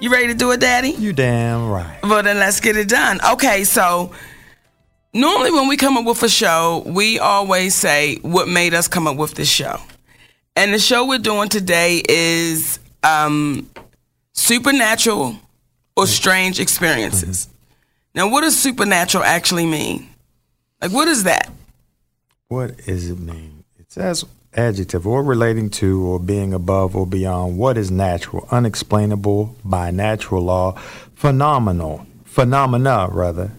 You ready to do it, Daddy? You damn right. Well, then let's get it done. Okay, so normally when we come up with a show, we always say what made us come up with this show. And the show we're doing today is um, supernatural or strange experiences. Now, what does supernatural actually mean? Like, what is that? What does it mean? It says adjective or relating to or being above or beyond what is natural, unexplainable by natural law, phenomenal, phenomena rather,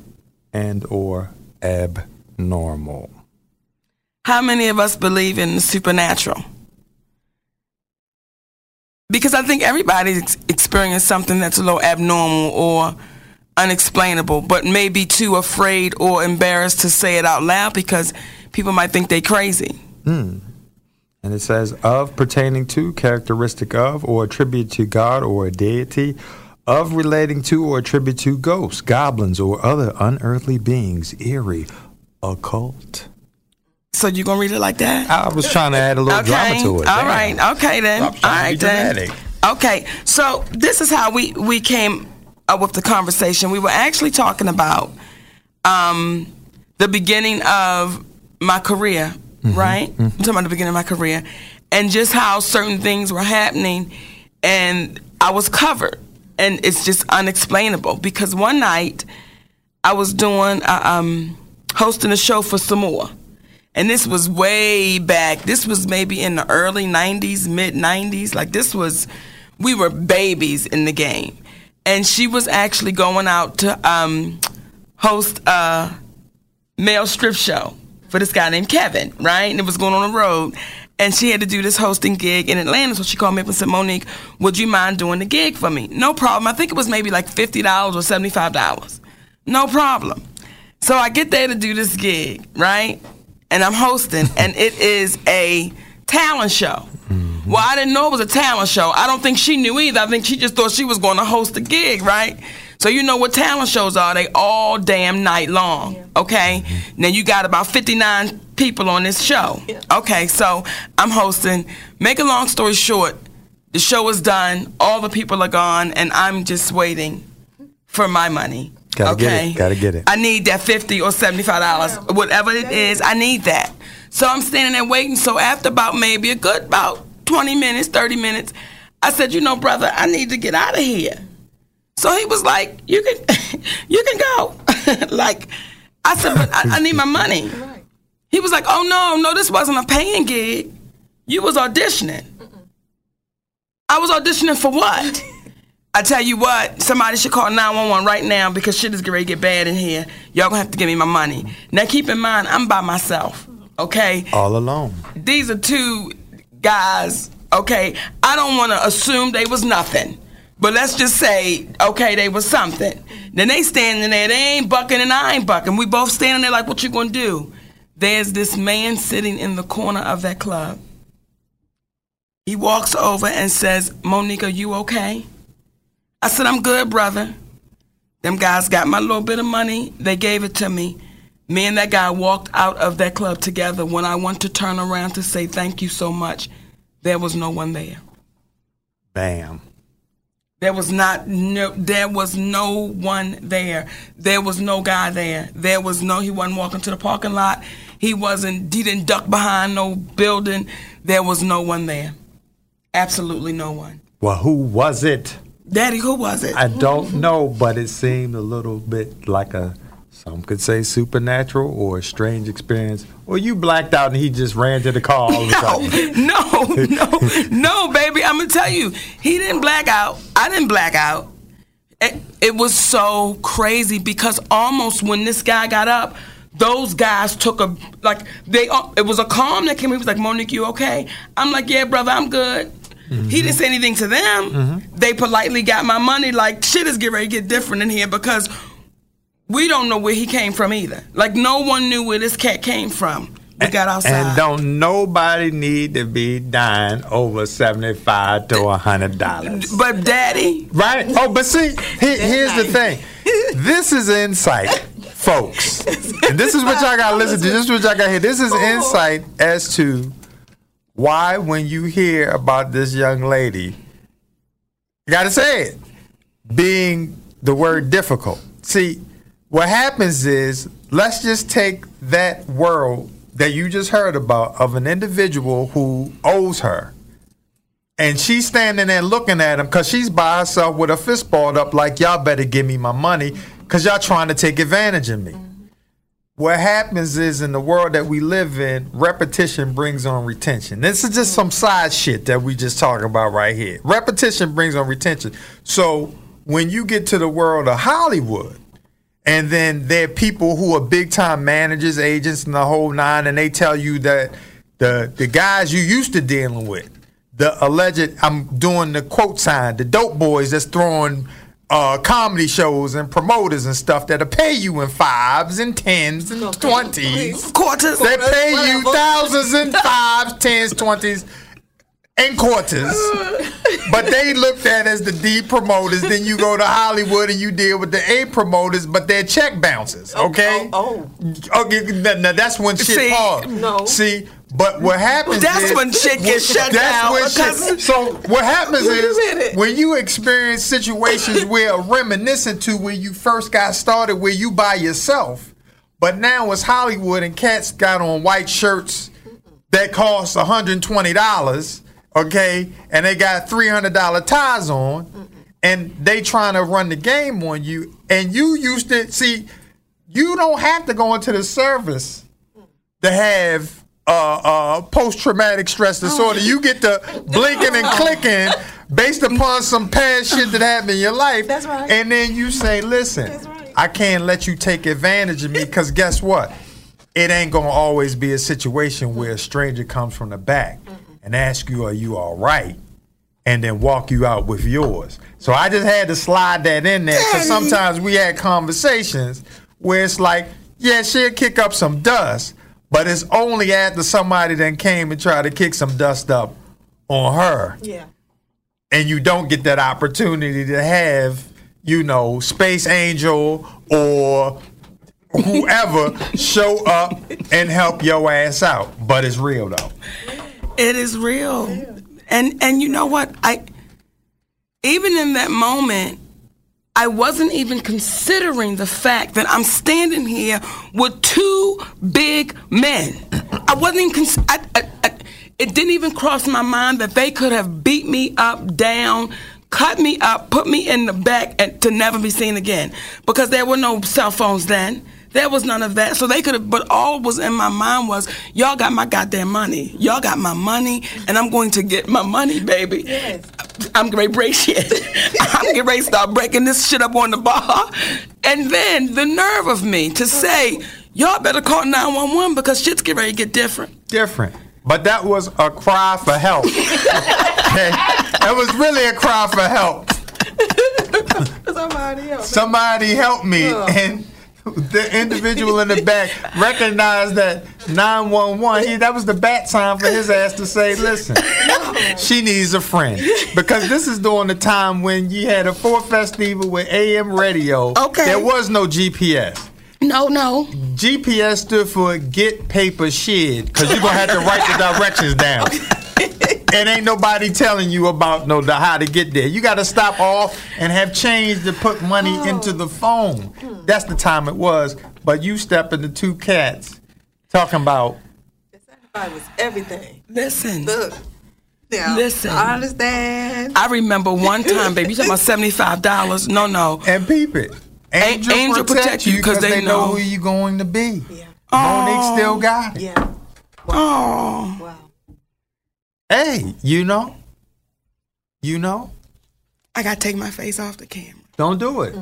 and or abnormal. How many of us believe in the supernatural? Because I think everybody's ex- experienced something that's a little abnormal or unexplainable, but maybe too afraid or embarrassed to say it out loud because people might think they're crazy. Hmm. And it says of pertaining to, characteristic of, or attribute to God or a deity, of relating to or attribute to ghosts, goblins, or other unearthly beings, eerie, occult. So you gonna read it like that? I was trying to add a little drama to it. All Damn. right. Okay then. All be then. Okay. So this is how we we came up with the conversation. We were actually talking about um, the beginning of my career, Mm-hmm. right? I'm talking about the beginning of my career, and just how certain things were happening, and I was covered, and it's just unexplainable because one night I was doing uh, um, hosting a show for Samoa. And this was way back. This was maybe in the early 90s, mid 90s. Like this was, we were babies in the game. And she was actually going out to um, host a male strip show for this guy named Kevin, right? And it was going on the road. And she had to do this hosting gig in Atlanta. So she called me up and said, Mo'Nique, would you mind doing the gig for me? No problem. I think it was maybe like $50 or $75. No problem. So I get there to do this gig, right? And I'm hosting, and it is a talent show. Mm-hmm. Well, I didn't know it was a talent show. I don't think she knew either. I think she just thought she was going to host a gig, right? So you know what talent shows are? They all damn night long. Okay. Mm-hmm. Now you got about 59 people on this show. Okay. So I'm hosting. Make a long story short, the show is done. All the people are gone, and I'm just waiting for my money. Gotta get okay. it, gotta get it. I need that 50 or 75 dollars, whatever it is. I need that. So I'm standing there waiting. So after about maybe a good about 20 minutes, 30 minutes, I said, you know, brother, I need to get out of here. So he was like, you can, you can go. like, I said, but I, I need my money. He was like, oh no, no, this wasn't a paying gig. You was auditioning. I was auditioning for what? I tell you what, somebody should call 911 right now because shit is going to get bad in here. Y'all gonna have to give me my money. Now keep in mind, I'm by myself, okay? All alone. These are two guys, okay? I don't wanna assume they was nothing. But let's just say, okay, they was something. Then they standing there, they ain't bucking and I ain't bucking. We both standing there like, what you gonna do? There's this man sitting in the corner of that club. He walks over and says, Mo'Nique, are you okay? I said, I'm good, brother. Them guys got my little bit of money. They gave it to me. Me and that guy walked out of that club together. When I went to turn around to say thank you so much, there was no one there. Bam. There was not no there was no one there. There was no guy there. There was no he wasn't walking to the parking lot. He wasn't he didn't duck behind no building. There was no one there. Absolutely no one. Well, who was it? Daddy, who was it? I don't know, but it seemed a little bit like a some could say supernatural or a strange experience. Or you blacked out and he just ran to the car all no, no, no, no, baby. I'm gonna tell you, he didn't black out. I didn't black out. It, it was so crazy because almost when this guy got up, those guys took a like they. uh, It was a calm that came. He was like, "Mo'Nique, you okay?" I'm like, "Yeah, brother, I'm good." He didn't say anything to them. They politely got my money. Like shit is getting ready to get different in here because we don't know where he came from either. Like no one knew where this cat came from. We got outside. And don't nobody need to be dying over seventy-five to a hundred dollars. But daddy, Right? Oh, but see, he- here's the thing. This is insight, folks. And this is what y'all gotta listen to. This is what y'all gotta hear. This is oh. insight as to why when you hear about this young lady, you gotta say it, being the word difficult. See, what happens is, let's just take that world that you just heard about of an individual who owes her. And she's standing there looking at him because she's by herself with her fist balled up, like, y'all better give me my money because y'all trying to take advantage of me. What happens is in the world that we live in, repetition brings on retention. This is just some side shit that we just talking about right here. Repetition brings on retention. So when you get to the world of Hollywood, and then there are people who are big time managers, agents, and the whole nine, and they tell you that the the guys you used to dealing with, the alleged, I'm doing the quote sign, the dope boys that's throwing uh, comedy shows and promoters and stuff that'll pay you in fives and tens and twenties. quarters. They pay you thousands and fives, tens, twenties, and quarters. But they looked at as the D promoters. Then you go to Hollywood and you deal with the A promoters, but they're check bouncers. Oh, okay. Oh, oh, Okay. Now, now that's when shit See, pause. no. See, but what happens? That's is, when shit gets shut that's down When because- shit, so what happens is when you experience situations where reminiscent to when you first got started, where you by yourself, but now it's Hollywood and cats got on white shirts that cost $120, okay, and they got $300 ties on, and they trying to run the game on you, and you used to see, you don't have to go into the service to have uh, uh, post traumatic stress disorder. You get to blinking and clicking based upon some past shit that happened in your life. That's right. And then you say, listen, right. I can't let you take advantage of me because guess what? It ain't gonna always be a situation where a stranger comes from the back and ask you, are you all right? And then walk you out with yours. So I just had to slide that in there because sometimes we had conversations where it's like, yeah, she'll kick up some dust, but it's only after somebody then came and tried to kick some dust up on her yeah. and you don't get that opportunity to have, you know, Space Angel or whoever show up and help your ass out. But it's real though. It is real. And and you know what? I even in that moment, I wasn't even considering the fact that I'm standing here with two big men. I wasn't even cons- I, I, I, it didn't even cross my mind that they could have beat me up, down, cut me up, put me in the back, and to never be seen again. Because there were no cell phones then. There was none of that. So they could have, but all was in my mind was, y'all got my goddamn money. Y'all got my money, and I'm going to get my money, baby. Yes. I'm getting ready to break shit. I'm getting ready to start breaking this shit up on the bar. And then the nerve of me to say, y'all better call 911 because shit's getting ready to get different. Different. But that was a cry for help. okay? That was really a cry for help. Somebody else. Somebody help me. Oh. And the individual in the back recognized that 911, he, that was the bat sign for his ass to say, listen, she needs a friend. Because this is during the time when you had a Ford Festiva with AM radio. Okay. There was no GPS. No, no. GPS stood for get paper shed, because you're going to have to write the directions down. And ain't nobody telling you about no the, how to get there. You got to stop off and have change to put money oh. into the phone. That's the time it was. But you step into two cats talking about That was everything. Listen. Look, Yeah. Listen. I understand. I remember one time, baby, you talking about seventy five dollars? No, no. And peep it. Angel, Angel protect, protect you you 'cause because they they know know. who you're going to be. Yeah. Mo'Nique still got it. Yeah. Oh, Wow. Hey, you know, you know, I gotta take my face off the camera. don't do it.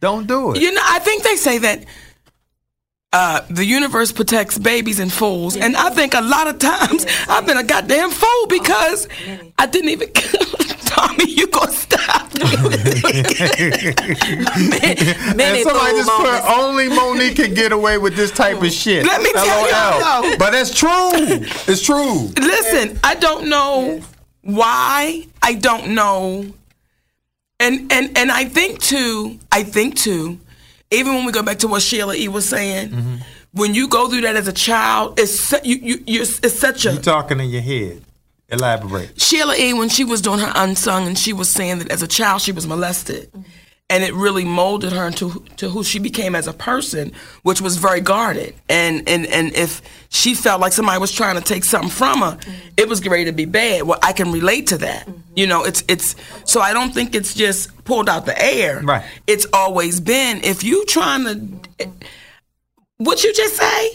Don't do it. You know, I think they say that uh, the universe protects babies and fools, and I think a lot of times I've been a goddamn fool because I didn't even. Tommy, you gonna stop? Many and somebody just put only Mo'Nique can get away with this type of shit. Let me tell LOL. though. But it's true. It's true. Listen, I don't know why. I don't know. And and and I think too, I think too, even when we go back to what Sheila E was saying, Mm-hmm. when you go through that as a child, it's you, you you're, it's such a You talking in your head. Elaborate. Sheila E. when she was doing her unsung and she was saying that as a child she was molested. And it really molded her into to who she became as a person, which was very guarded. And and and if she felt like somebody was trying to take something from her, it was ready to be bad. Well, I can relate to that. Mm-hmm. You know, it's it's so I don't think it's just pulled out the air. Right. It's always been if you trying to what you just say?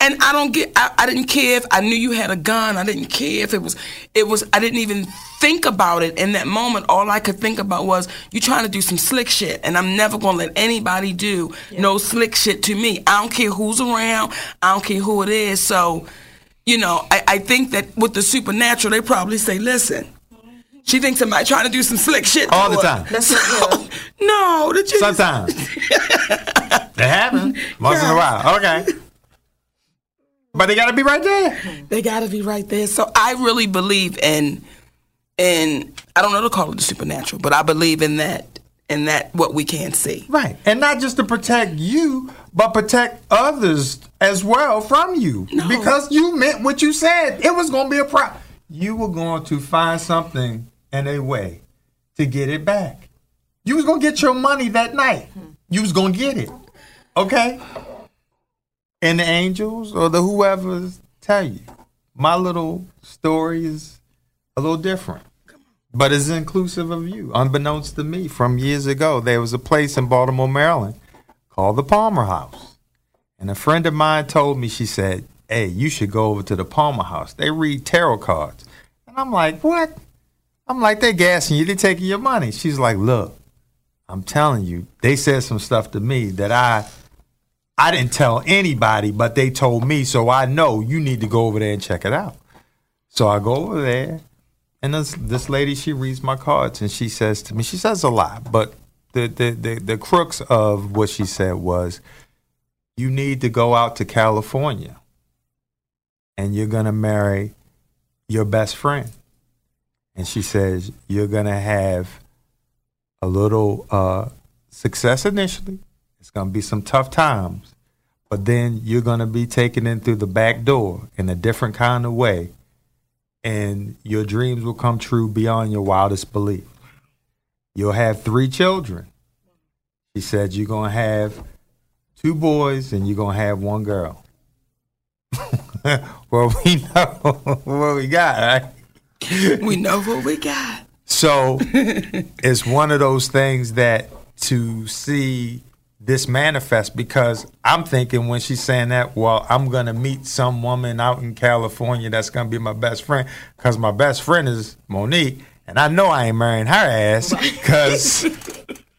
And I don't get. I, I didn't care if I knew you had a gun. I didn't care if it was. It was. I didn't even think about it in that moment. All I could think about was you trying to do some slick shit, and I'm never gonna let anybody do no slick shit to me. I don't care who's around. I don't care who it is. So, you know, I, I think that with the supernatural, they probably say, listen. She thinks somebody trying to do some slick shit to All the her. time. That's what, yeah. No, that you Sometimes. it happens. Once in a while. Okay. But they gotta be right there. They got to be right there. So I really believe in, in I don't know to call it the supernatural, but I believe in that, in that what we can't see. Right. And not just to protect you, but protect others as well from you. Because you meant what you said. It was gonna be a problem. You were going to find something and a way to get it back. You was gonna get your money that night. Hmm. You was gonna get it. Okay? And the angels or the whoever tell you. My little story is a little different. But it's inclusive of you. Unbeknownst to me, from years ago, there was a place in Baltimore, Maryland called the Palmer House. And a friend of mine told me, she said, Hey, you should go over to the Palmer House. They read tarot cards. And I'm like, What? I'm like, They're gassing you, they're taking your money. She's like, Look, I'm telling you, they said some stuff to me that I I didn't tell anybody, but they told me, so I know you need to go over there and check it out. So I go over there, and this this lady she reads my cards, and she says to me, she says a lot, but the the the, the crux of what she said was, you need to go out to California, and you're gonna marry your best friend, and she says you're gonna have a little uh, success initially. It's going to be some tough times, but then you're going to be taken in through the back door in a different kind of way, and your dreams will come true beyond your wildest belief. You'll have three children. She said you're going to have two boys and you're going to have one girl. well, we know what we got, right? We know what we got. So it's one of those things that to see this manifest because I'm thinking when she's saying that, well, I'm gonna meet some woman out in California that's gonna be my best friend because my best friend is Mo'Nique, and I know I ain't marrying her ass because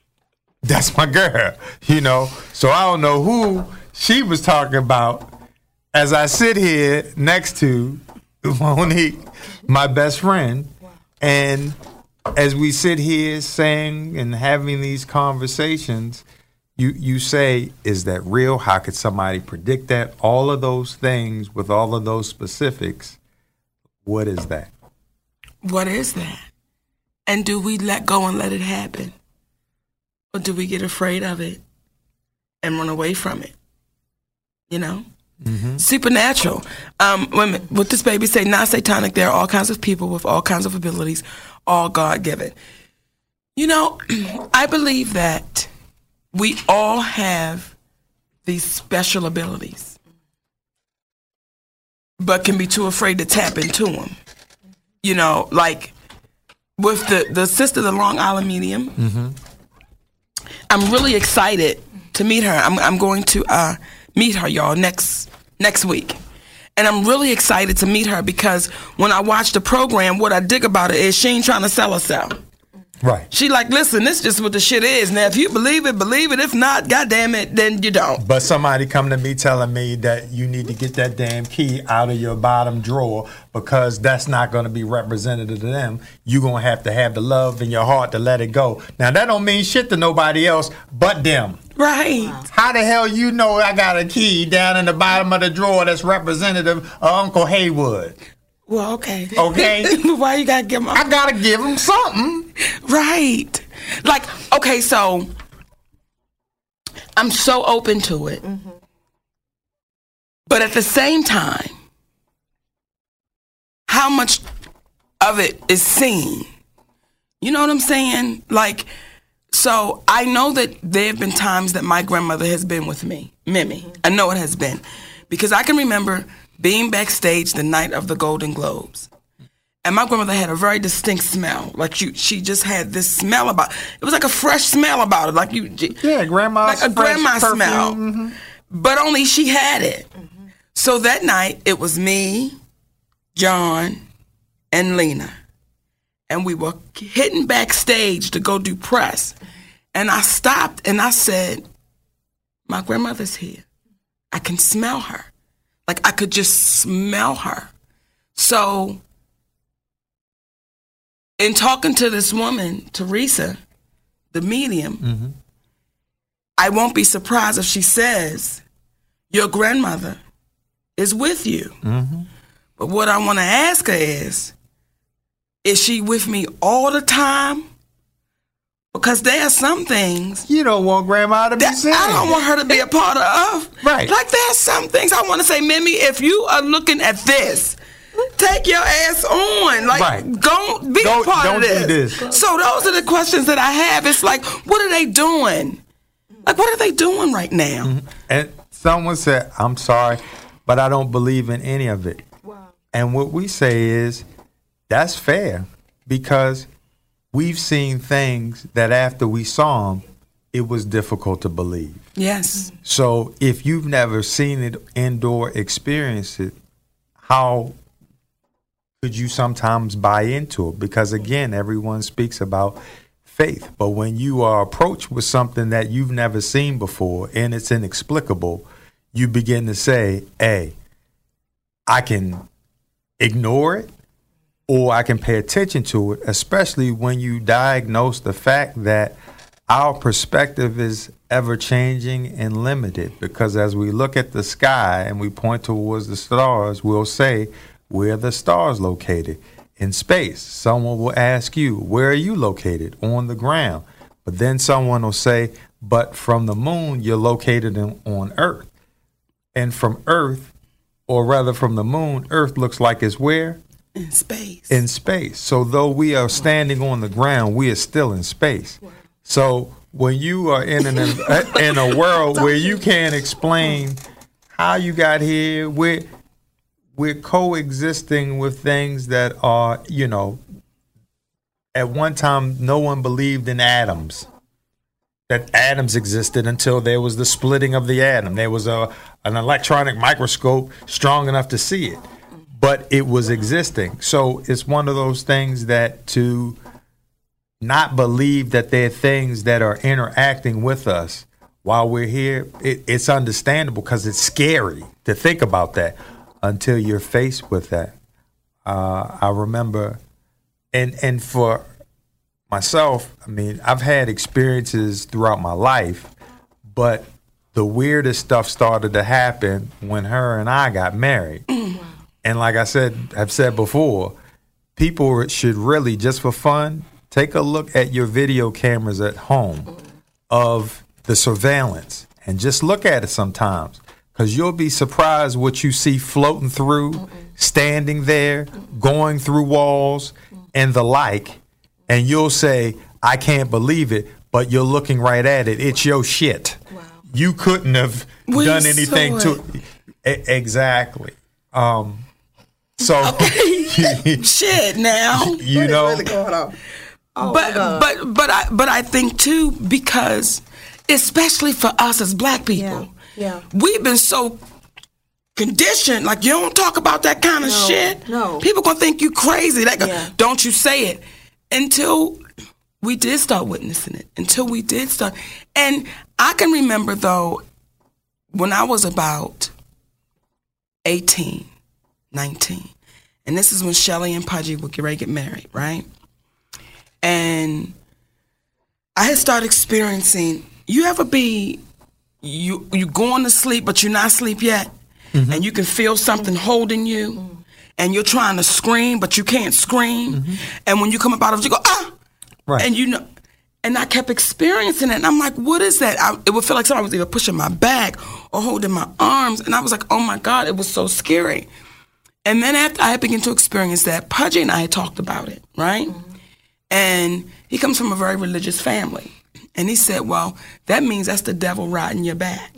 that's my girl, you know. So I don't know who she was talking about as I sit here next to Mo'Nique, my best friend, and as we sit here saying and having these conversations, you you say, is that real? How could somebody predict that? All of those things with all of those specifics. What is that? What is that? And do we let go and let it happen? Or do we get afraid of it and run away from it? You know? Supernatural. Um, women, what this baby say, not satanic. There are all kinds of people with all kinds of abilities, all God given. You know, I believe that we all have these special abilities, but can be too afraid to tap into them. you know, like with the the sister, the Long Island medium. I'm really excited to meet her. I'm I'm going to uh, meet her, y'all, next next week. And I'm really excited to meet her because when I watch the program, what I dig about it is she ain't trying to sell herself. Right. She like, listen, this is just what the shit is. Now, if you believe it, believe it. If not, goddamn it, then you don't. But somebody come to me telling me that you need to get that damn key out of your bottom drawer because that's not going to be representative to them. You're going to have to have the love in your heart to let it go. Now, that don't mean shit to nobody else but them. Right. How the hell you know I got a key down in the bottom of the drawer that's representative of Uncle Haywood? Well, okay. Okay. Why you gotta give my I got to give him something. Right. Like, okay, so I'm so open to it. Mm-hmm. But at the same time, how much of it is seen? You know what I'm saying? Like, so I know that there have been times that my grandmother has been with me, Mimi. Mm-hmm. I know it has been. Because I can remember being backstage the night of the Golden Globes. And my grandmother had a very distinct smell. Like you, she just had this smell about. It was like a fresh smell about it. Like you, Yeah, grandma's like a grandma perfume. smell. Mm-hmm. But only she had it. So that night it was me, John, and Lena, and we were hitting backstage to go do press. And I stopped and I said, "My grandmother's here. I can smell her. Like I could just smell her." So in talking to this woman, Theresa, the medium, mm-hmm. I won't be surprised if she says, Your grandmother is with you. Mm-hmm. But what I want to ask her is, Is she with me all the time? Because there are some things You don't want grandma to be saying. I don't want her to be a part of. Right. Like there are some things I want to say, Mimi, if you are looking at this, take your ass on. Like Right. don't be Don't- a part don't of do this. this. So those are the questions that I have. It's like, what are they doing? Like what are they doing right now? Mm-hmm. And someone said, I'm sorry, but I don't believe in any of it. And what we say is, that's fair because we've seen things that after we saw them, it was difficult to believe. Yes. So if you've never seen it indoor, experience it, how could you sometimes buy into it? Because again, everyone speaks about faith, but when you are approached with something that you've never seen before and it's inexplicable, you begin to say, "Hey, I can ignore it." Or I can pay attention to it, especially when you diagnose the fact that our perspective is ever changing and limited because as we look at the sky and we point towards the stars, we'll say, Where are the stars located? In space. Someone will ask you, Where are you located? On the ground. But then someone will say, But from the moon, you're located in, on Earth. And from Earth, or rather from the moon, Earth looks like it's where? In space. in space. So though we are standing on the ground, we are still in space. So when you are in an uh, in a world where you can't explain how you got here, we're we're coexisting with things that are, you know, at one time no one believed in atoms. That atoms existed until there was the splitting of the atom. There was a an electronic microscope strong enough to see it but it was existing. So it's one of those things that to not believe that there are things that are interacting with us while we're here, it, it's understandable because it's scary to think about that until you're faced with that. Uh, I remember, and and for myself, I mean, I've had experiences throughout my life, but the weirdest stuff started to happen when her and I got married. And like I said, I've said before, people should really, just for fun, take a look at your video cameras at home of the surveillance and just look at it sometimes. Because you'll be surprised what you see floating through, standing there, going through walls, and the like. And you'll say, I can't believe it, but you're looking right at it. It's your shit. You couldn't have We done anything to it. Exactly. Um, so Shit now. you know, really going on? Oh, but God. but but I but I think too because especially for us as black people, Yeah, yeah. we've been so conditioned. Like you don't talk about that kind of No, shit. no. people gonna think you crazy. Like Yeah. don't you say it until we did start witnessing it. Until we did start, and I can remember though when I was about 18, 19, and this is when Shelly and Pudgy would get ready to get married, right? and I had started experiencing. You ever be you you going to sleep but you're not asleep yet, mm-hmm. and you can feel something holding you, mm-hmm. and you're trying to scream but you can't scream, mm-hmm. and when you come up out of it, you go ah, Right. and you know. And I kept experiencing it, and I'm like, "What is that?" I, it would feel like somebody was either pushing my back or holding my arms, and I was like, "Oh my god!" It was so scary. And then after I began to experience that, Pudgy and I talked about it, right? And he comes from a very religious family. And he said, Well, that means that's the devil riding your back.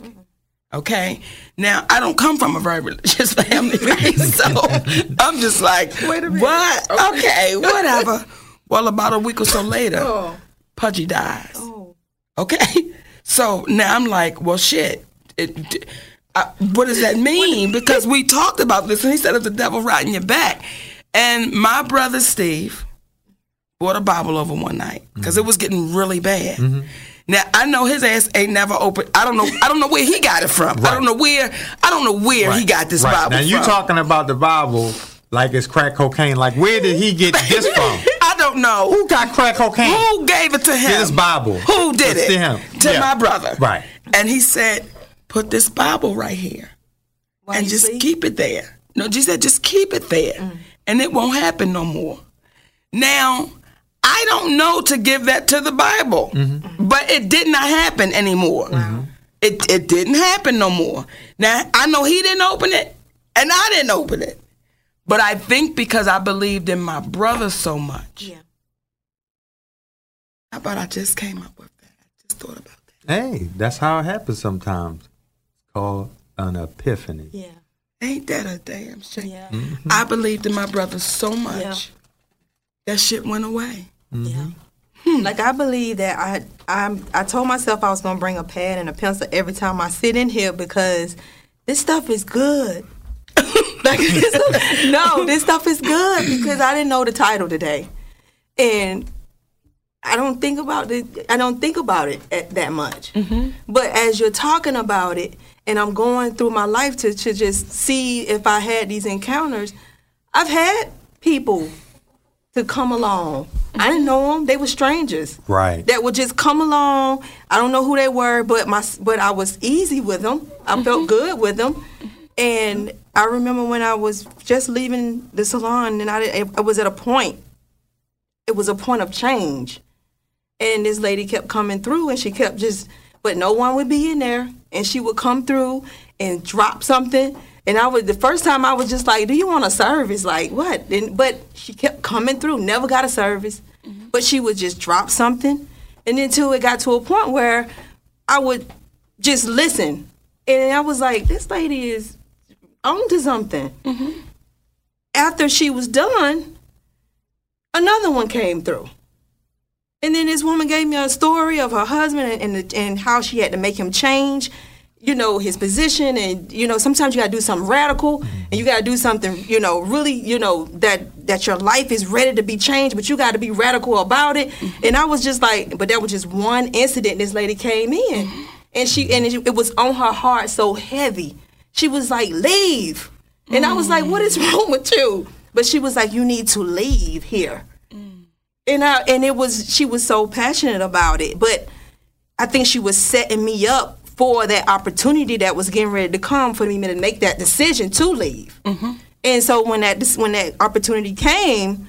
Okay? Now, I don't come from a very religious family, right? So I'm just like, Wait a minute. What? Okay, whatever. Well, about a week or so later, Oh. Pudgy dies. Oh. Okay? So now I'm like, Well, shit. It, I, what does that mean? Because we talked about this, and he said it's the devil riding your back. And my brother Steve, brought a Bible over one night because it was getting really bad. Mm-hmm. Now I know his ass ain't never opened. I don't know. I don't know where he got it from. I don't know where. I don't know where he got this right. Bible Now you talking about the Bible like it's crack cocaine. Like where did he get this from? I don't know Who got crack cocaine? who gave it to him. This Bible. Who did It's it? to him. To Yeah. my brother. Right. And he said, "Put this Bible right here While and just sleep? keep it there." No, she said, "Just keep it there, Mm. and it won't happen no more." Now. I don't know to give that to the Bible, Mm-hmm. but it did not happen anymore. It it didn't happen no more. Now I know he didn't open it, and I didn't open it, but I think because I believed in my brother so much. Yeah. How about I just came up with that? I just thought about that. Hey, that's how it happens sometimes. It's called an epiphany. Yeah. Ain't that a damn shame? Yeah. Mm-hmm. I believed in my brother so much Yeah. that shit went away. Mm-hmm. Yeah. Hmm. Like I believe that I I'm I told myself I was gonna bring a pad and a pencil every time I sit in here because this stuff is good. like this, no, this stuff is good because I didn't know the title today, and I don't think about it. I don't think about it at, that much. Mm-hmm. But as you're talking about it, and I'm going through my life to to just see if I had these encounters, I've had people to come along. I didn't know them; they were strangers Right. that would just come along. I don't know who they were, but my but I was easy with them. I felt mm-hmm. good with them, and I remember when I was just leaving the salon, and I I was at a point. It was a point of change, and this lady kept coming through, and she kept just, but no one would be in there, and she would come through and drop something. And I was the first time I was just like, "Do you want a service? Like what?" And but she kept coming through, never got a service, mm-hmm. but she would just drop something, and then till it got to a point where I would just listen, and I was like, "This lady is on to something." Mm-hmm. After she was done, another one came through. And then this woman gave me a story of her husband and and, the, and how she had to make him change, you know, his position. And you know, sometimes you got to do something radical, and you got to do something, you know, really, you know, that that your life is ready to be changed, but you got to be radical about it. Mm-hmm. And I was just like, but that was just one incident. This lady came in, mm-hmm. and she and it, it was on her heart so heavy. She was like, leave, and I was like, what is mm. wrong with you? But she was like, you need to leave here and I and it was she was so passionate about it, but I think she was setting me up for that opportunity that was getting ready to come for me to make that decision to leave. Mm-hmm. And so when that when that opportunity came,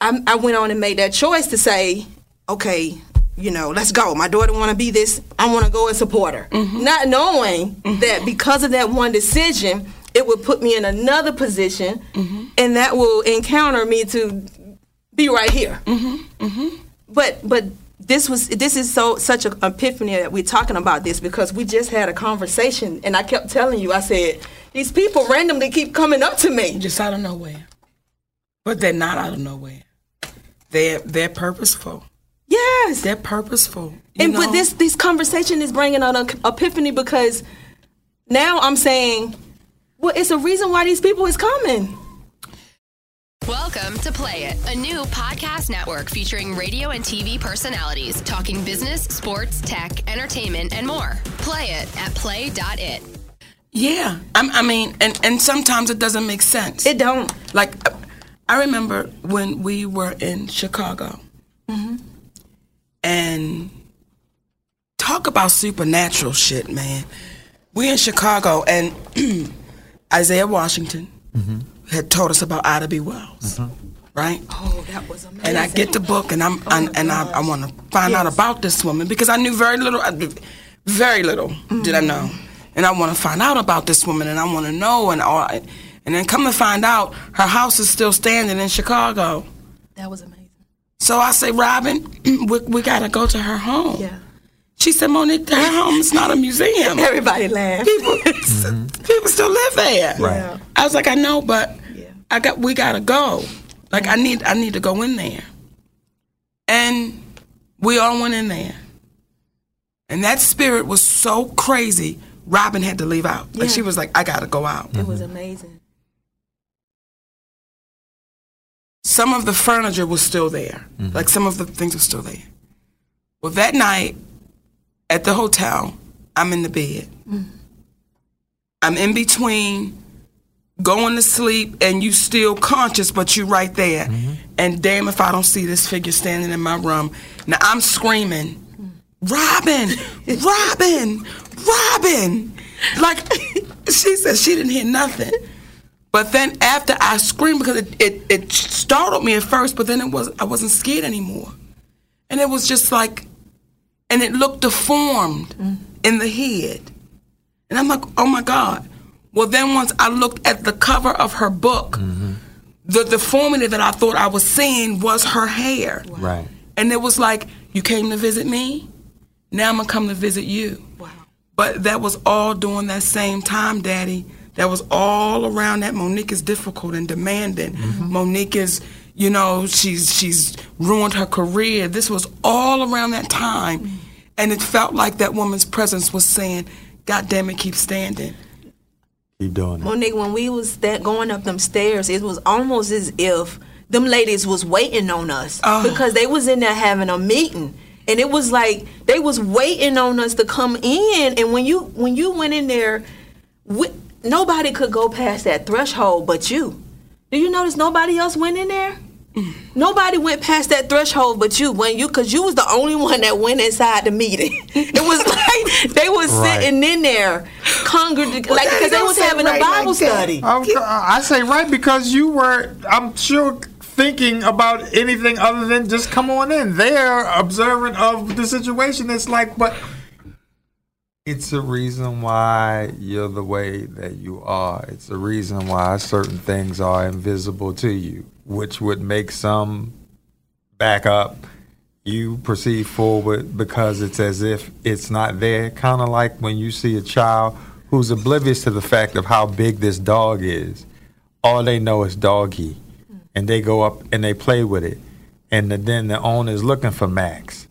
I, I went on and made that choice to say, okay, you know, let's go. My daughter want to be this. I want to go and support her, mm-hmm. not knowing mm-hmm. that because of that one decision, it would put me in another position, and that will encounter me to be right here. Mm-hmm, mm-hmm. But but this was this is so such an epiphany that we're talking about this because we just had a conversation and I kept telling you I said these people randomly keep coming up to me Just out of nowhere. but they're not out of nowhere. They're they're purposeful. Yes. They're purposeful. and know? but this this conversation is bringing on an epiphany because now I'm saying, well, it's a reason why these people is coming. Welcome to Play It, a new podcast network featuring radio and TV personalities talking business, sports, tech, entertainment, and more. Play it at play.it. Yeah, I'm, I mean, and and sometimes it doesn't make sense. It don't. like, I remember when we were in Chicago, mm-hmm. and talk about supernatural shit, man. We in Chicago, and Isaiah Washington mm-hmm. Had told us about Ida B. Wells, mm-hmm. right? Oh, that was amazing. and I get the book, and I'm, oh, and, and I, I want to find out about this woman because I knew very little, very little did I mm-hmm. know, and I want to find out about this woman, and I want to know, and all, and then come to find out, her house is still standing in Chicago. That was amazing. So I say, Robin, we, we gotta go to her home. Yeah. She said, Mo'Nique, her home is not a museum. Everybody laughed. people, mm-hmm. people still live there. Right. I was like, I know, but Yeah. I got we gotta go. Like I need I need to go in there. And we all went in there. And that spirit was so crazy, Robin had to leave out. Like Yeah. she was like, I gotta go out. It was amazing. Some of the furniture was still there. Mm-hmm. Like some of the things were still there. Well that night at the hotel, I'm in the bed. Mm-hmm. I'm in between going to sleep and you still conscious, but you right there. Mm-hmm. And damn if I don't see this figure standing in my room. Now I'm screaming, Robin, Robin, Robin. Like she said she didn't hear nothing. But then after I screamed because it, it, it startled me at first, but then it was I wasn't scared anymore. And it was just like and it looked deformed mm. in the head. And I'm like, oh my God. Well, then once I looked at the cover of her book, mm-hmm. the deformity that I thought I was seeing was her hair. Right. And it was like, you came to visit me? Now I'm going to come to visit you. Wow. But that was all during that same time, Daddy. That was all around that. Mo'Nique is difficult and demanding. Mm-hmm. Mo'Nique is, you know, she's she's ruined her career. This was all around that time, mm-hmm. and it felt like that woman's presence was saying, "God damn it, keep standing." Keep doing it. Mo'Nique, when we was that going up them stairs, it was almost as if them ladies was waiting on us Oh. because they was in there having a meeting, and it was like they was waiting on us to come in. And when you when you went in there, we, nobody could go past that threshold but you. Do you notice nobody else went in there? Nobody went past that threshold but you when you because you was the only one that went inside the meeting. It was like they was Right. sitting in there, congregating, like because they was having a right like Bible that. study. I say right because you were, I'm sure, thinking about anything other than just come on in. They're observant of the situation. It's like, but it's a reason why you're the way that you are. It's a reason why certain things are invisible to you, which would make some back up. You proceed forward because it's as if it's not there. Kind of like when you see a child who's oblivious to the fact of how big this dog is. All they know is doggy. And they go up and they play with it. And then the owner's looking for Max.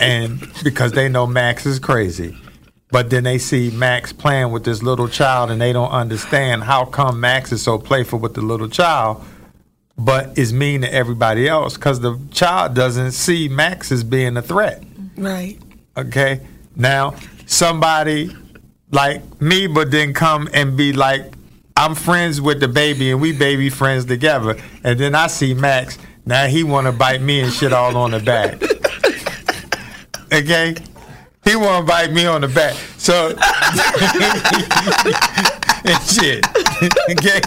And because they know Max is crazy. But then they see Max playing with this little child and they don't understand how come Max is so playful with the little child but is mean to everybody else because the child doesn't see Max as being a threat. Right. Okay. Now, somebody like me, but then come and be like, I'm friends with the baby and we baby friends together. And then I see Max. Now he want to bite me and shit all on the back. Okay. He want to bite me on the back. So, and shit. Okay.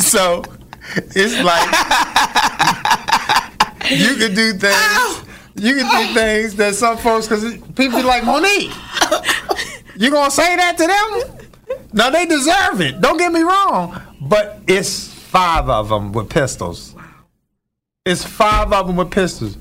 So, it's like, you can do things. You can do things that some folks, because people be like, Mo'Nique, you gonna say that to them? No, they deserve it. Don't get me wrong, but it's five of them with pistols. It's five of them with pistols.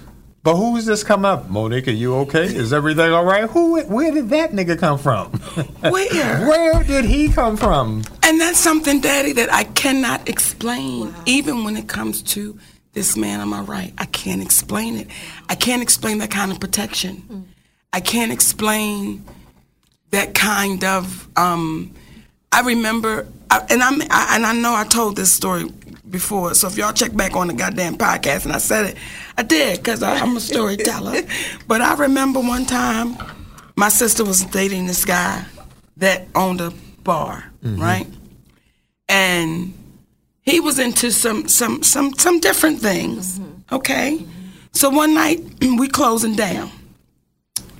But who's this come up? Mo'Nique, are you okay? Is everything all right? Who? Where did that nigga come from? Where? Where did he come from? And that's something, Daddy, that I cannot explain. Even when it comes to this man on my right, I can't explain it. I can't explain that kind of protection. I can't explain that kind of. Um, I remember, I, and I'm, I, and I know I told this story before. So if y'all check back on the goddamn podcast, and I said it, I did because I'm a storyteller. but I remember one time, my sister was dating this guy that owned a bar, mm-hmm. right? And he was into some some some some different things. Mm-hmm. Okay, so one night we closing down.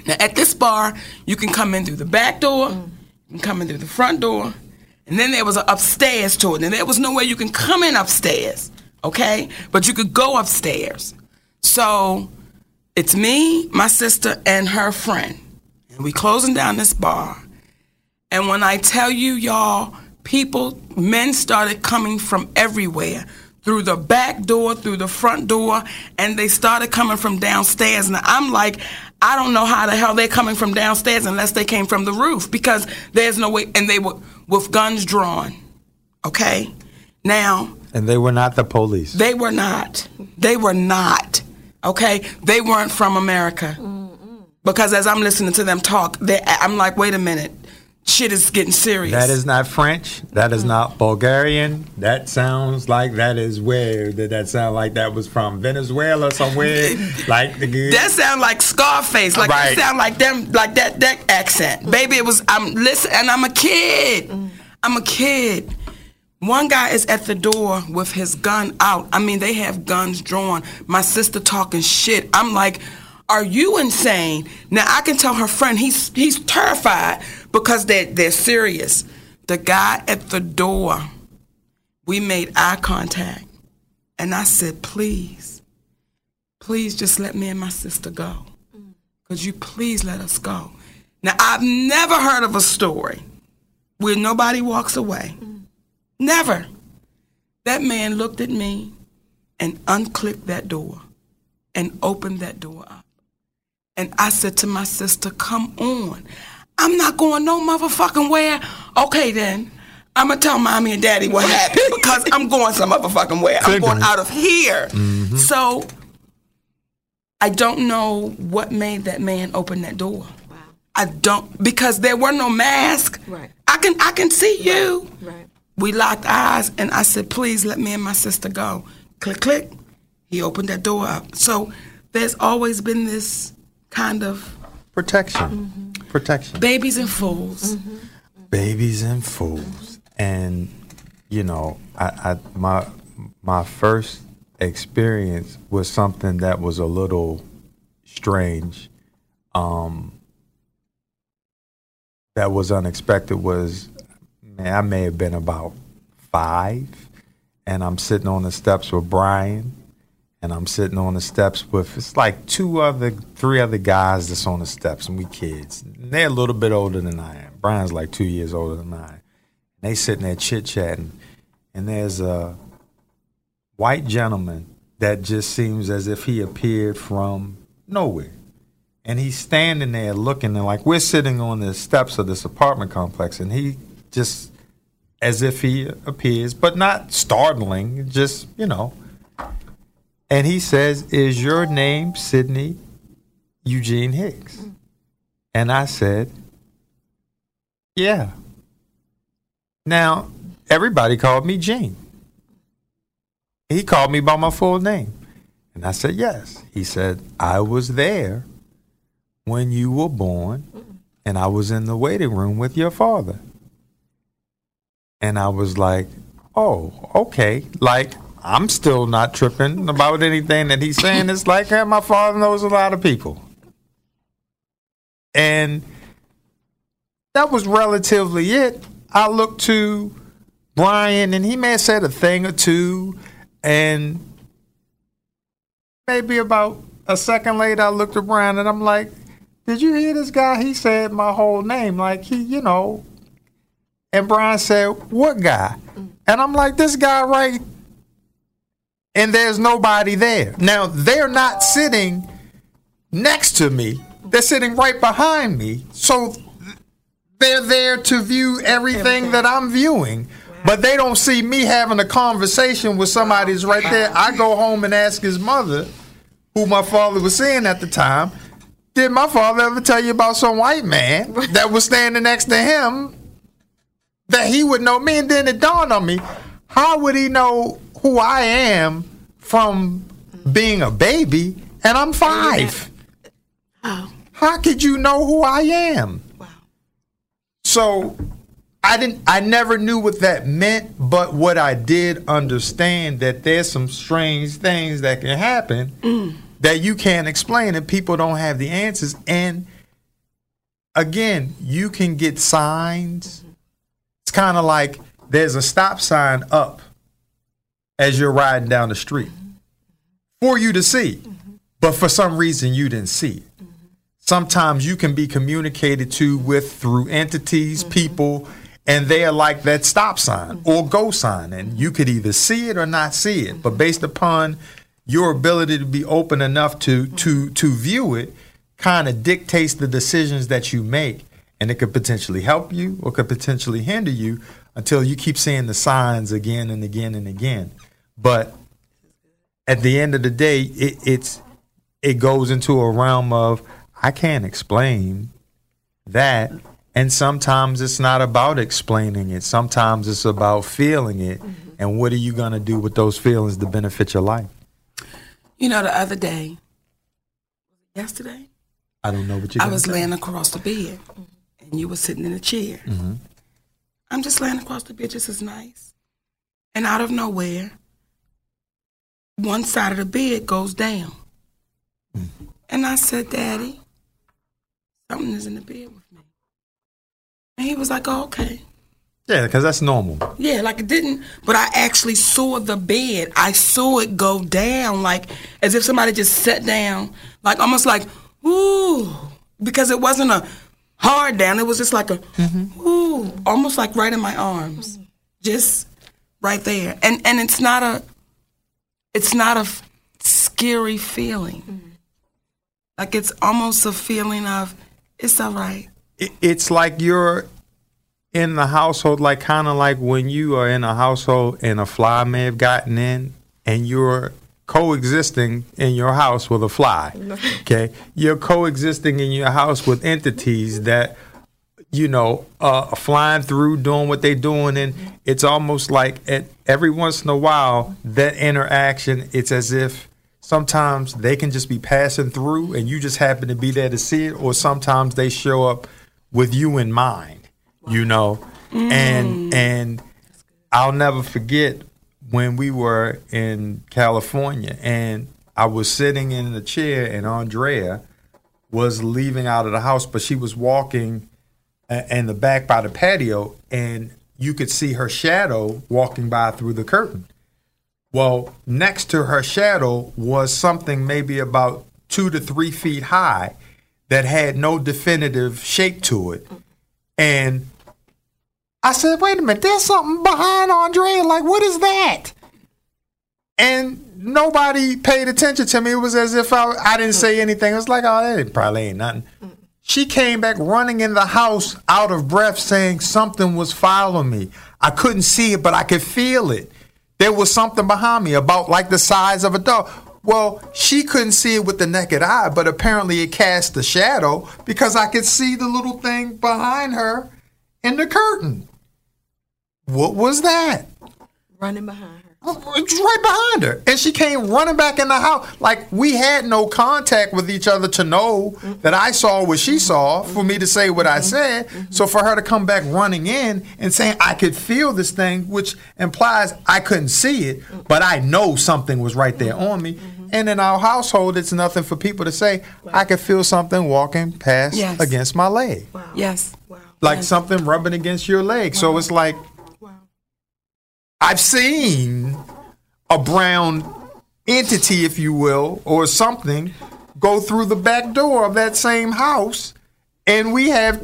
Now at this bar, you can come in through the back door, mm. you can come in through the front door, and then there was an upstairs to it. And there was no way you can come in upstairs, okay? But you could go upstairs. So it's me, my sister, and her friend, and we closing down this bar. And when I tell you, y'all, people, men started coming from everywhere through the back door, through the front door, and they started coming from downstairs. And I'm like, I don't know how the hell they're coming from downstairs unless they came from the roof because there's no way. And they were with guns drawn. Okay? Now, And they were not the police. they were not. They were not. Okay? They weren't from America. Because as I'm listening to them talk, they, I'm like, wait a minute. Shit is getting serious. That is not French. That is mm. not Bulgarian. That sounds like that is where did that sound like that was from Venezuela somewhere? like the good. That sound like Scarface. Like Right. you sound like them, like that that accent. Baby, it was. I'm listen, and I'm a kid. Mm. I'm a kid. One guy is at the door with his gun out. I mean, they have guns drawn. My sister talking shit. I'm like, are you insane? Now I can tell her friend he's he's terrified because they're they're serious. The guy at the door, we made eye contact, and I said, please please just let me and my sister go. Could you please let us go? Now, I've never heard of a story where nobody walks away. Never. That man looked at me and unclicked that door and opened that door up. And I said to my sister, come on. I'm not going no motherfucking where. Okay, then. I'm going to tell mommy and daddy what happened because I'm going some motherfucking where. I'm going out of here. Mm-hmm. So I don't know what made that man open that door. Wow. I don't because there were no masks. Right. I can I can see you. Right. We locked eyes and I said, please let me and my sister go. Click click. He opened that door up. So there's always been this kind of Protection. Protection. babies and fools. Babies and fools. And you know, I, I my my first experience was something that was a little strange. Um that was unexpected was man, I may have been about five and I'm sitting on the steps with Brian and I'm sitting on the steps with it's like two other, three other guys that's on the steps, and we kids. And they're a little bit older than I am. Brian's like two years older than I. am. They sitting there chit chatting, and there's a white gentleman that just seems as if he appeared from nowhere, and he's standing there looking, and like we're sitting on the steps of this apartment complex, and he just as if he appears, but not startling, just you know. And he says, Is your name Sidney Eugene Hicks? And I said, Yeah. Now, everybody called me Gene. He called me by my full name. And I said, Yes. He said, I was there when you were born, and I was in the waiting room with your father. And I was like, Oh, okay. Like, I'm still not tripping about anything that he's saying. It's like eh, my father knows a lot of people. And that was relatively it. I looked to Brian, and he may have said a thing or two. And maybe about a second later, I looked at Brian, and I'm like, Did you hear this guy? He said my whole name. Like, he, you know. And Brian said, What guy? And I'm like, This guy right and there's nobody there. Now they're not sitting next to me. They're sitting right behind me. So they're there to view everything that I'm viewing. But they don't see me having a conversation with somebody that's right there. I go home and ask his mother, who my father was seeing at the time, did my father ever tell you about some white man that was standing next to him that he would know me? And then it dawned on me, how would he know who I am from being a baby and I'm five? Oh. How could you know who I am? Wow. So I didn't I never knew what that meant, but what I did understand that there's some strange things that can happen mm. that you can't explain and people don't have the answers. And again, you can get signs. Mm-hmm. It's kind of like there's a stop sign up as you're riding down the street for you to see, but for some reason you didn't see it sometimes you can be communicated to with through entities, mm-hmm. people, and they are like that stop sign mm-hmm. or go sign. And you could either see it or not see it. But mm-hmm. based upon your ability to be open enough to to to view it, kind of dictates the decisions that you make. And it could potentially help you or could potentially hinder you until you keep seeing the signs again and again and again. But at the end of the day, it, it's it goes into a realm of I can't explain that. And sometimes it's not about explaining it. Sometimes it's about feeling it. And what are you going to do with those feelings to benefit your life? You know, the other day, yesterday, I don't know what you're I was laying across the bed, and you were sitting in a chair. Mm-hmm. I'm just laying across the bed, just as nice. And out of nowhere, one side of the bed goes down. Mm. And I said, Daddy, something is in the bed with me. And he was like, oh, okay. Yeah, because that's normal. Yeah, like it didn't, but I actually saw the bed. I saw it go down, like as if somebody just sat down, like almost like, ooh, because it wasn't a hard down. It was just like a, ooh, almost like right in my arms, just right there. And and it's not a, it's not a f- scary feeling. Mm-hmm. Like it's almost a feeling of it's all right. It- It's like you're in the household, like kind of like when you are in a household and a fly may have gotten in and you're coexisting in your house with a fly. Okay. You're coexisting in your house with entities that, you know, uh, flying through, doing what they're doing. And it's almost like at every once in a while, that interaction, it's as if sometimes they can just be passing through and you just happen to be there to see it, or sometimes they show up with you in mind, you know. And and I'll never forget when we were in California and I was sitting in the chair and Andrea was leaving out of the house, but she was walking a- in the back by the patio and you could see her shadow walking by through the curtain. Well, next to her shadow was something maybe about two to three feet high that had no definitive shape to it. And I said, wait a minute, there's something behind Andrea. Like, what is that? And nobody paid attention to me. It was as if I, I didn't say anything. It was like, oh, that probably ain't nothing. Mm. She came back running in the house out of breath saying something was following me. I couldn't see it, but I could feel it. There was something behind me about like the size of a dog. Well, she couldn't see it with the naked eye, but apparently it cast a shadow because I could see the little thing behind her in the curtain. What was that? Running behind her. It's right behind her. And she came running back in the house. Like we had no contact with each other to know that I saw what she saw for me to say what I mm-hmm. said. Mm-hmm. So for her to come back running in and saying I could feel this thing, which implies I couldn't see it, mm-hmm. but I know something was right there on me. And in our household, it's nothing for people to say, I could feel something walking past Yes. against my leg. Yes. Like something rubbing against your leg. So it's like I've seen a brown entity, if you will, or something go through the back door of that same house, and we have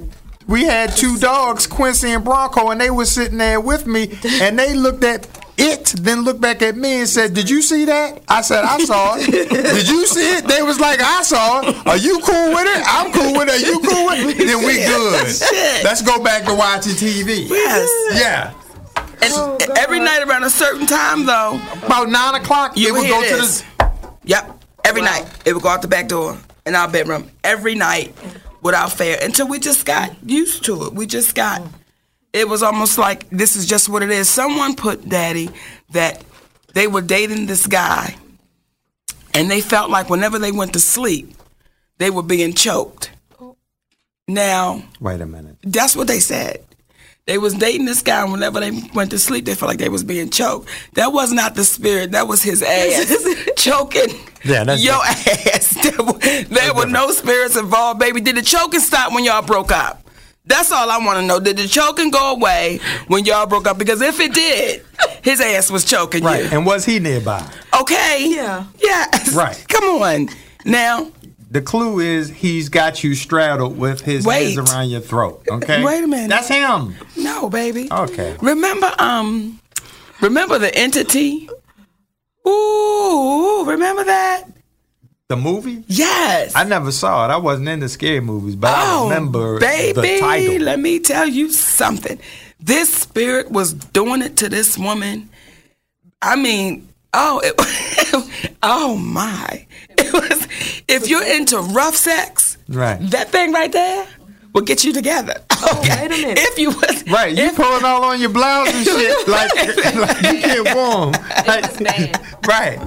we had two dogs, Quincy and Bronco, and they were sitting there with me, and they looked at it then looked back at me and said, "Did you see that?" I said, "I saw it." Did you see it? They was like, "I saw it." Are you cool with it? I'm cool with it. Are you cool with it? Then we good. Let's go back to watching TV. Yes. Yeah. And oh, every night around a certain time, though, About nine o'clock, You it would hear go to this. the. Yep. Every night. It would go out the back door in our bedroom. Every night without fail. Until we just got used to it. We just got it was almost like this is just what it is. Someone put daddy that they were dating this guy and they felt like whenever they went to sleep, they were being choked. Oh. Now, Wait a minute. that's what they said. They was dating this guy, and whenever they went to sleep, they felt like they was being choked. That was not the spirit. That was his ass choking Yeah, that's your ass. There were, there were no spirits involved, baby. Did the choking stop when y'all broke up? That's all I want to know. Did the choking go away when y'all broke up? Because if it did, his ass was choking Right. you. And was he nearby? Okay. Yeah. Yes. Right. Come on. Now, The clue is he's got you straddled with his Wait. hands around your throat. Okay. Wait a minute. That's him. no, baby. Okay. Remember, um, remember the entity? Ooh, remember that? The movie? Yes. I never saw it. I wasn't into scary movies, but I oh, remember baby, the title. let me tell you something. This spirit was doing it to this woman. I mean, oh, it, oh my! Was. If you're into rough sex, Right. That thing right there will get you together. Okay. wait a minute. If you was Right, you if- pulling all on your blouse and shit like, like you get warm. Like, right.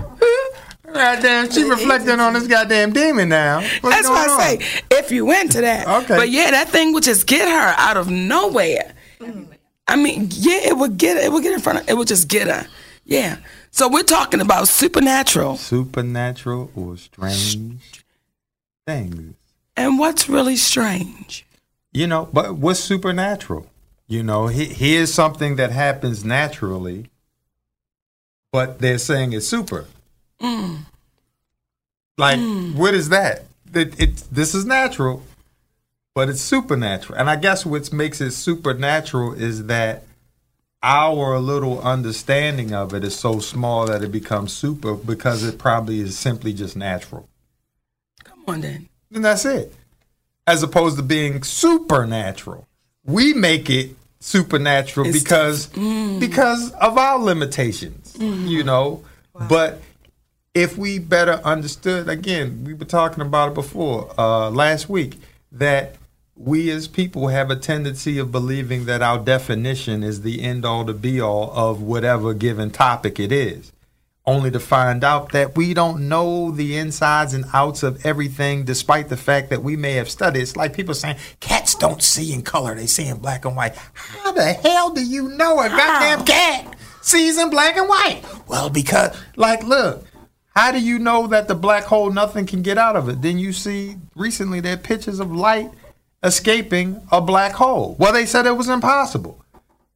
Goddamn, she reflecting on this goddamn demon now. What's That's why I on? say if you into that. Okay. But yeah, that thing would just get her out of nowhere. I mean, yeah, it would get her, it would get in front of it would just get her. Yeah. So we're talking about supernatural. supernatural or strange things. And what's really strange? You know, but what's supernatural? You know, here's something that happens naturally, but they're saying it's super. Mm. Like, mm. what is that? It, it, this is natural, but it's supernatural. And I guess what makes it supernatural is that our little understanding of it is so small that it becomes super because it probably is simply just natural. Come on then. And that's it. As opposed to being supernatural. We make it supernatural It's- because because of our limitations, you know. But if we better understood, again, we were talking about it before uh, last week, that we as people have a tendency of believing that our definition is the end all to be all of whatever given topic it is only to find out that we don't know the insides and outs of everything, despite the fact that we may have studied. It's like people saying cats don't see in color; they see in black and white. How the hell do you know a goddamn cat sees in black and white? Well, because, like, look. How do you know that the black hole nothing can get out of it? Then you see recently there are pictures of light escaping a black hole. Well, they said it was impossible.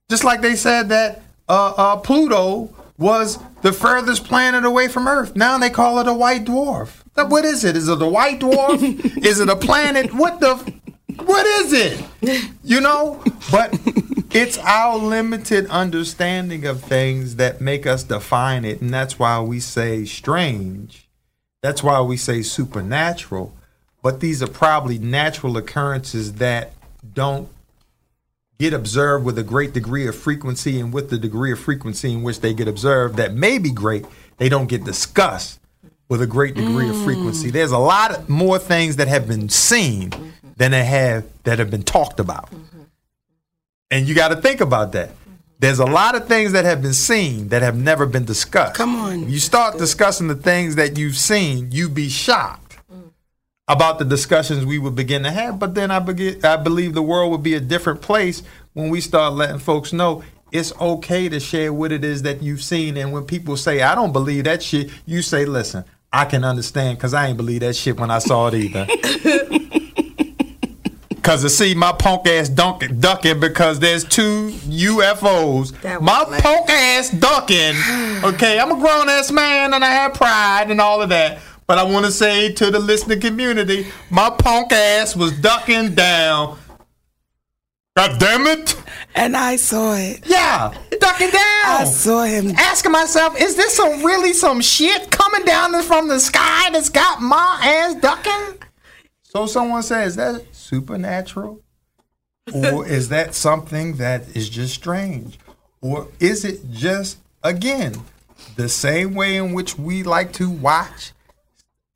Just like they said that uh, uh, Pluto was the furthest planet away from Earth. Now they call it a white dwarf. What is it? Is it a white dwarf? is it a planet? What the? f- What is it? You know? But it's our limited understanding of things that make us define it, and that's why we say strange. That's why we say supernatural. But these are probably natural occurrences that don't get observed with a great degree of frequency and with the degree of frequency in which they get observed that may be great, they don't get discussed with a great degree of frequency. Mm. There's a lot more things that have been seen mm-hmm. than they have that have been talked about. Mm-hmm. And you got to think about that. Mm-hmm. There's a lot of things that have been seen that have never been discussed. Come on. You start discussing the things that you've seen, you'd be shocked about the discussions we would begin to have. But then I begin, I believe the world would be a different place when we start letting folks know it's okay to share what it is that you've seen. And when people say, I don't believe that shit, you say, listen, I can understand because I ain't believe that shit when I saw it either. Cause to see my punk ass dunk, ducking because there's two UFOs. My punk ass ducking. Okay, I'm a grown ass man and I have pride and all of that. But I want to say to the listening community, my punk ass was ducking down God damn it! And I saw it. Yeah, ducking down. I saw him. Asking myself, is this some really some shit coming down from the sky that's got my ass ducking? So someone says, is that supernatural? Or is that something that is just strange? Or is it just, again, the same way in which we like to watch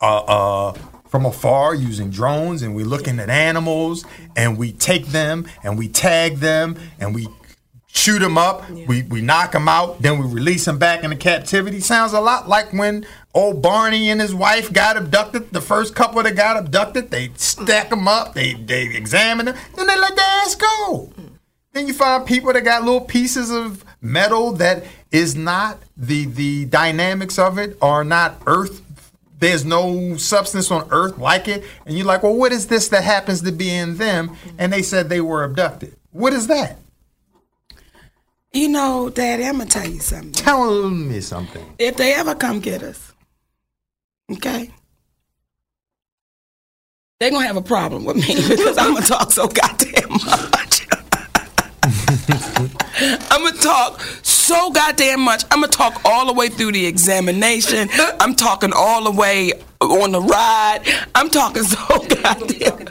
uh, uh, from afar using drones and we're looking at animals and we take them and we tag them and we shoot them up, we, we knock them out, then we release them back into captivity. Sounds a lot like when old Barney and his wife got abducted. The first couple that got abducted, they stack them up, they, they examine them, then they let their ass go. Then you find people that got little pieces of metal that is not the the dynamics of it are not earth. There's no substance on earth like it, and you're like, well, what is this that happens to be in them? And they said they were abducted. What is that? You know, Daddy, I'm gonna tell you something. Tell me something. If they ever come get us, okay, they're gonna have a problem with me because I'm gonna talk so goddamn much. I'm gonna talk so goddamn much. I'm gonna talk all the way through the examination. I'm talking all the way on the ride. I'm talking so goddamn.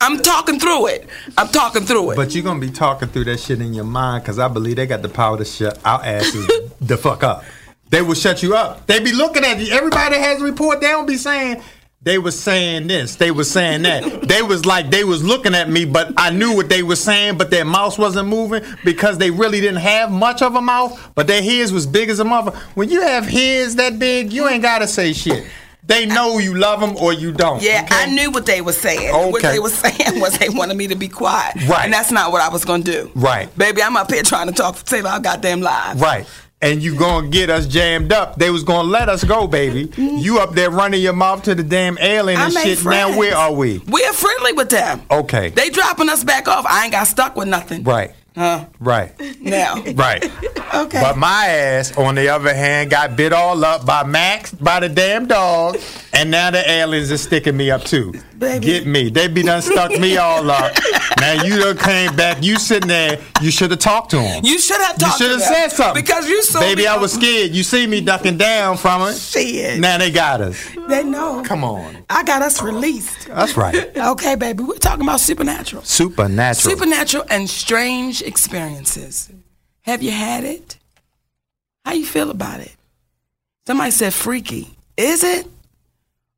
I'm talking through it. I'm talking through it. But you're gonna be talking through that shit in your mind because I believe they got the power to shut our asses the fuck up. They will shut you up. They be looking at you. Everybody has a report. They don't be saying they was saying this. They was saying that. they was like they was looking at me, but I knew what they were saying, but their mouth wasn't moving because they really didn't have much of a mouth, but their heads was big as a mother. When you have heads that big, you ain't gotta say shit. They know you love them or you don't. Yeah, okay? I knew what they were saying. What they were saying was they wanted me to be quiet. Right. And that's not what I was going to do. Right. Baby, I'm up here trying to talk, save our goddamn lives. Right. And you gonna get us jammed up. They was gonna let us go, baby. You up there running your mouth to the damn alien and shit. friends. Now where are we? We're friendly with them. Okay. They dropping us back off. I ain't got stuck with nothing. Right. Huh? Right. Now. Right. Okay. But my ass, on the other hand, got bit all up by Max, by the damn dog, and now the aliens are sticking me up too. Baby. Get me. They be done stuck me all up. Now you done came back. You sitting there. You should have talked to him. You should have talked. To them. You should have said something. Because you saw Baby, I was scared. You see me ducking down from it. Shit. Now they got us. They know. Come on. I got us released. That's right. Okay, baby. We're talking about supernatural. Supernatural. Supernatural and strange experiences. Have you had it? How you feel about it? Somebody said freaky. Is it?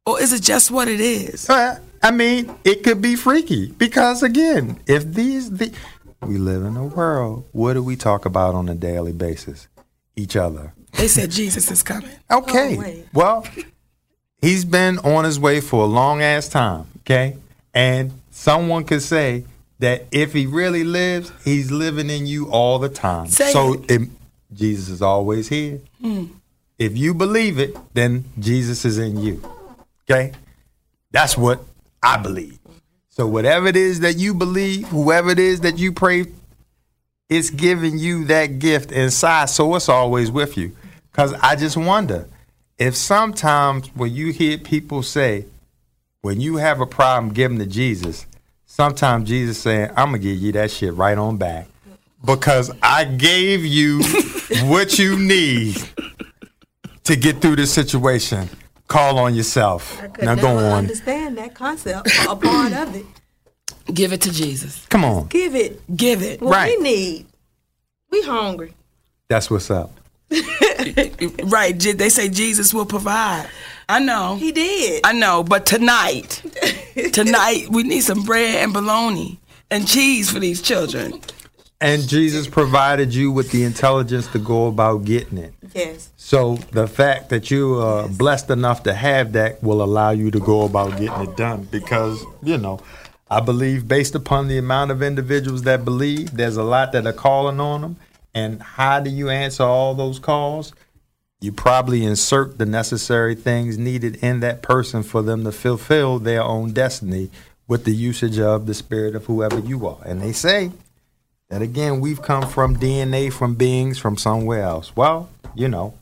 Or is it just what it is? Uh, I mean, it could be freaky because again, if these the we live in a world, what do we talk about on a daily basis? Each other. They said Jesus is coming. Okay. Oh, well, he's been on his way for a long ass time. Okay, and someone could say that if he really lives, he's living in you all the time. Say so it. it- Jesus is always here. Hmm. If you believe it, then Jesus is in you. Okay? That's what I believe. So whatever it is that you believe, whoever it is that you pray, it's giving you that gift inside, so it's always with you. Cause I just wonder if sometimes when you hear people say, when you have a problem, give them to Jesus. Sometimes Jesus saying, "I'm gonna give you that shit right on back." Because I gave you what you need to get through this situation. Call on yourself. I could Now never go on. understand that concept, a part of it. Give it to Jesus. Come on. Give it Give it. what Right. we need. We hungry. That's what's up. Right. They say Jesus will provide. I know. He did. I know. But tonight, tonight, we need some bread and bologna and cheese for these children. And Jesus provided you with the intelligence to go about getting it. yes. So the fact that you are blessed enough to have that will allow you to go about getting it done because, you know, I believe based upon the amount of individuals that believe, there's a lot that are calling on them. And how do you answer all those calls? You probably insert the necessary things needed in that person for them to fulfill their own destiny with the usage of the spirit of whoever you are. And they say that again, we've come from DNA from beings from somewhere else. Well, you know,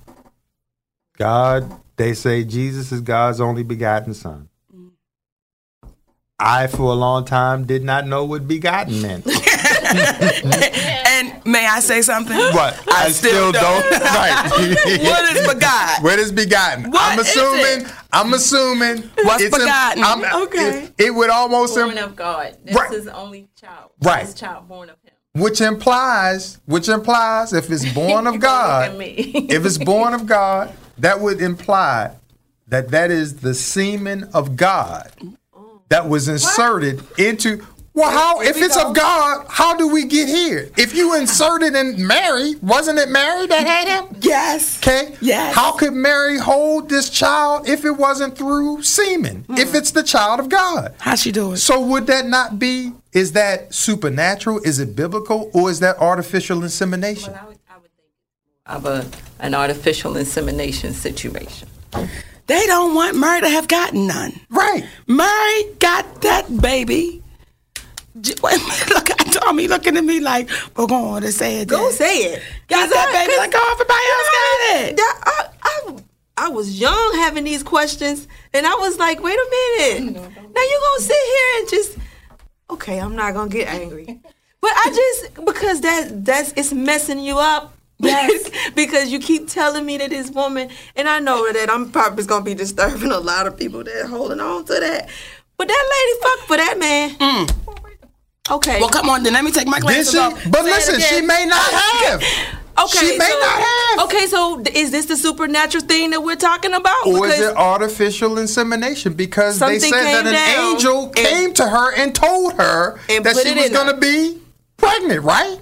God, they say Jesus is God's only begotten son. Mm. I, for a long time, did not know what begotten meant. and may I say something? What? I, still, don't. right. what is begotten? What is begotten? What I'm is assuming. it? I'm assuming. What's it's a- begotten? I'm- Okay. It, it would almost im- born of God. This Right. is the only child. Right. This child born of him. which implies, which implies, if it's born of God, if it's born of God, that would imply that that is the semen of God that was inserted into. Well, how if it's of God, how do we get here? If you inserted in Mary, wasn't it Mary that had him? Yes. Okay. Yes. How could Mary hold this child if it wasn't through semen? If it's the child of God. How she do it? So would that not be? Is that supernatural? Is it biblical, or is that artificial insemination? I would, I would think of a, an artificial insemination situation. They don't want Murray to have gotten none. Right. Murray got that baby. J- Wait, look at Tommy looking at me like, we're going to say it. Go then." say it. Got 'Cause that I- baby 'cause- like oh, everybody else got it. That, I, I, I was young having these questions, and I was like, wait a minute. Now you gonna sit here and just, okay, I'm not gonna get angry, but I just because that that's it's messing you up. Yes, because you keep telling me that this woman, and I know that I'm probably gonna be disturbing a lot of people that are holding on to that. But that lady fucked for that man. Mm. Okay. Well, come on, then let me take my Did glasses she? off. But Say listen, she may not have. Okay, She may so, not have. Okay, so is this the supernatural thing that we're talking about? Or is it artificial insemination? Because they said that an angel and- came to her and told her And that she was going to be pregnant, right?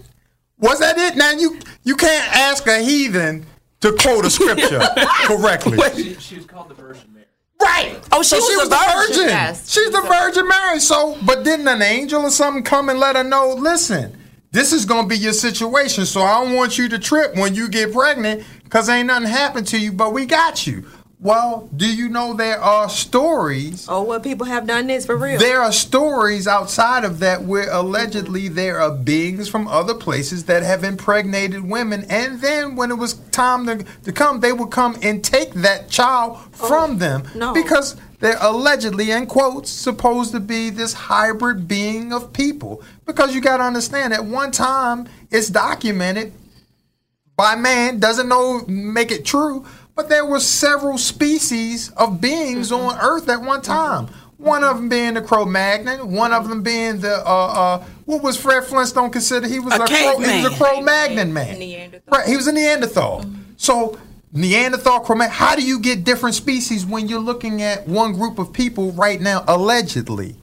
Was that it? Now you you can't ask a heathen to quote a scripture correctly. She was called the Virgin Mary. Right. Oh, she So was she a was the virgin. virgin. Yes. She's the Virgin Mary. So, but didn't an angel or something come and let her know? Listen, this is gonna be your situation. So I don't want you to trip when you get pregnant, cause ain't nothing happened to you, but we got you. Well, do you know there are stories? Oh, well, people have done this for real. There are stories outside of that where allegedly mm-hmm. there are beings from other places that have impregnated women, and then when it was time to, to come, they would come and take that child oh, from them no. because they're allegedly, in quotes, supposed to be this hybrid being of people. Because you got to understand, at one time, it's documented by man doesn't know make it true but there were several species of beings on earth at one time. One of them being the cro-magnon one of them being the uh uh what was fred flintstone considered? He was A a, crow, he was a cro-magnon man. Neanderthal. right he was a neanderthal. So neanderthal cro-magnon how do you get different species when you're looking at one group of people right now allegedly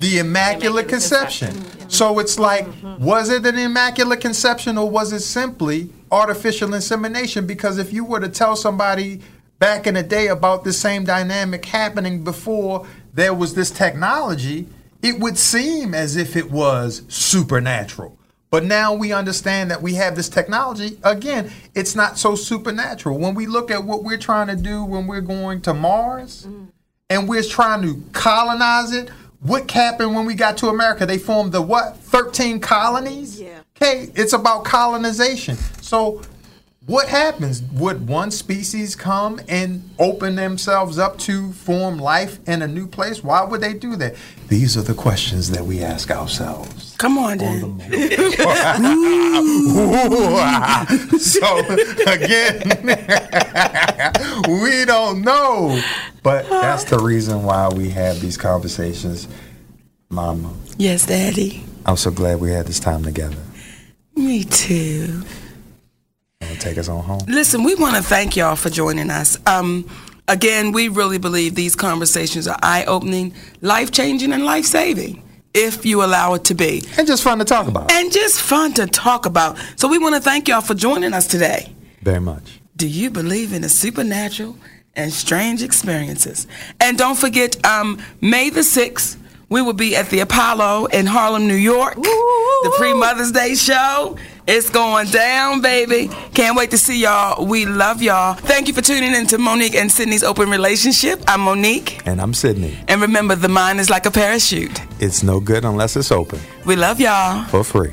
the Immaculate, Immaculate Conception. Conception. So it's like, was it an Immaculate Conception or was it simply artificial insemination? Because if you were to tell somebody back in the day about the same dynamic happening before there was this technology, it would seem as if it was supernatural. But now we understand that we have this technology. Again, it's not so supernatural. When we look at what we're trying to do when we're going to Mars, mm. and we're trying to colonize it. What happened when we got to America? They formed the what? 13 colonies? Yeah. Okay, it's about colonization. So what happens? Would one species come and open themselves up to form life in a new place? Why would they do that? These are the questions that we ask ourselves. Come on, then. so again, we don't know. But that's the reason why we have these conversations, Mama. Yes, Daddy. I'm so glad we had this time together. Me too. Take us on home? Listen, we want to thank y'all for joining us. Um, again, we really believe these conversations are eye opening, life changing, and life saving if you allow it to be. And just fun to talk about. And just fun to talk about. So we want to thank y'all for joining us today. Very much. Do you believe in the supernatural and strange experiences? And don't forget, um, May the 6th, we will be at the Apollo in Harlem, New York. The pre Mother's Day show. It's going down, baby. Can't wait to see y'all. We love y'all. Thank you for tuning in to Mo'Nique and Sidney's Open Relationship. I'm Mo'Nique. And I'm Sidney. And remember, the mind is like a parachute. It's no good unless it's open We love y'all. for free.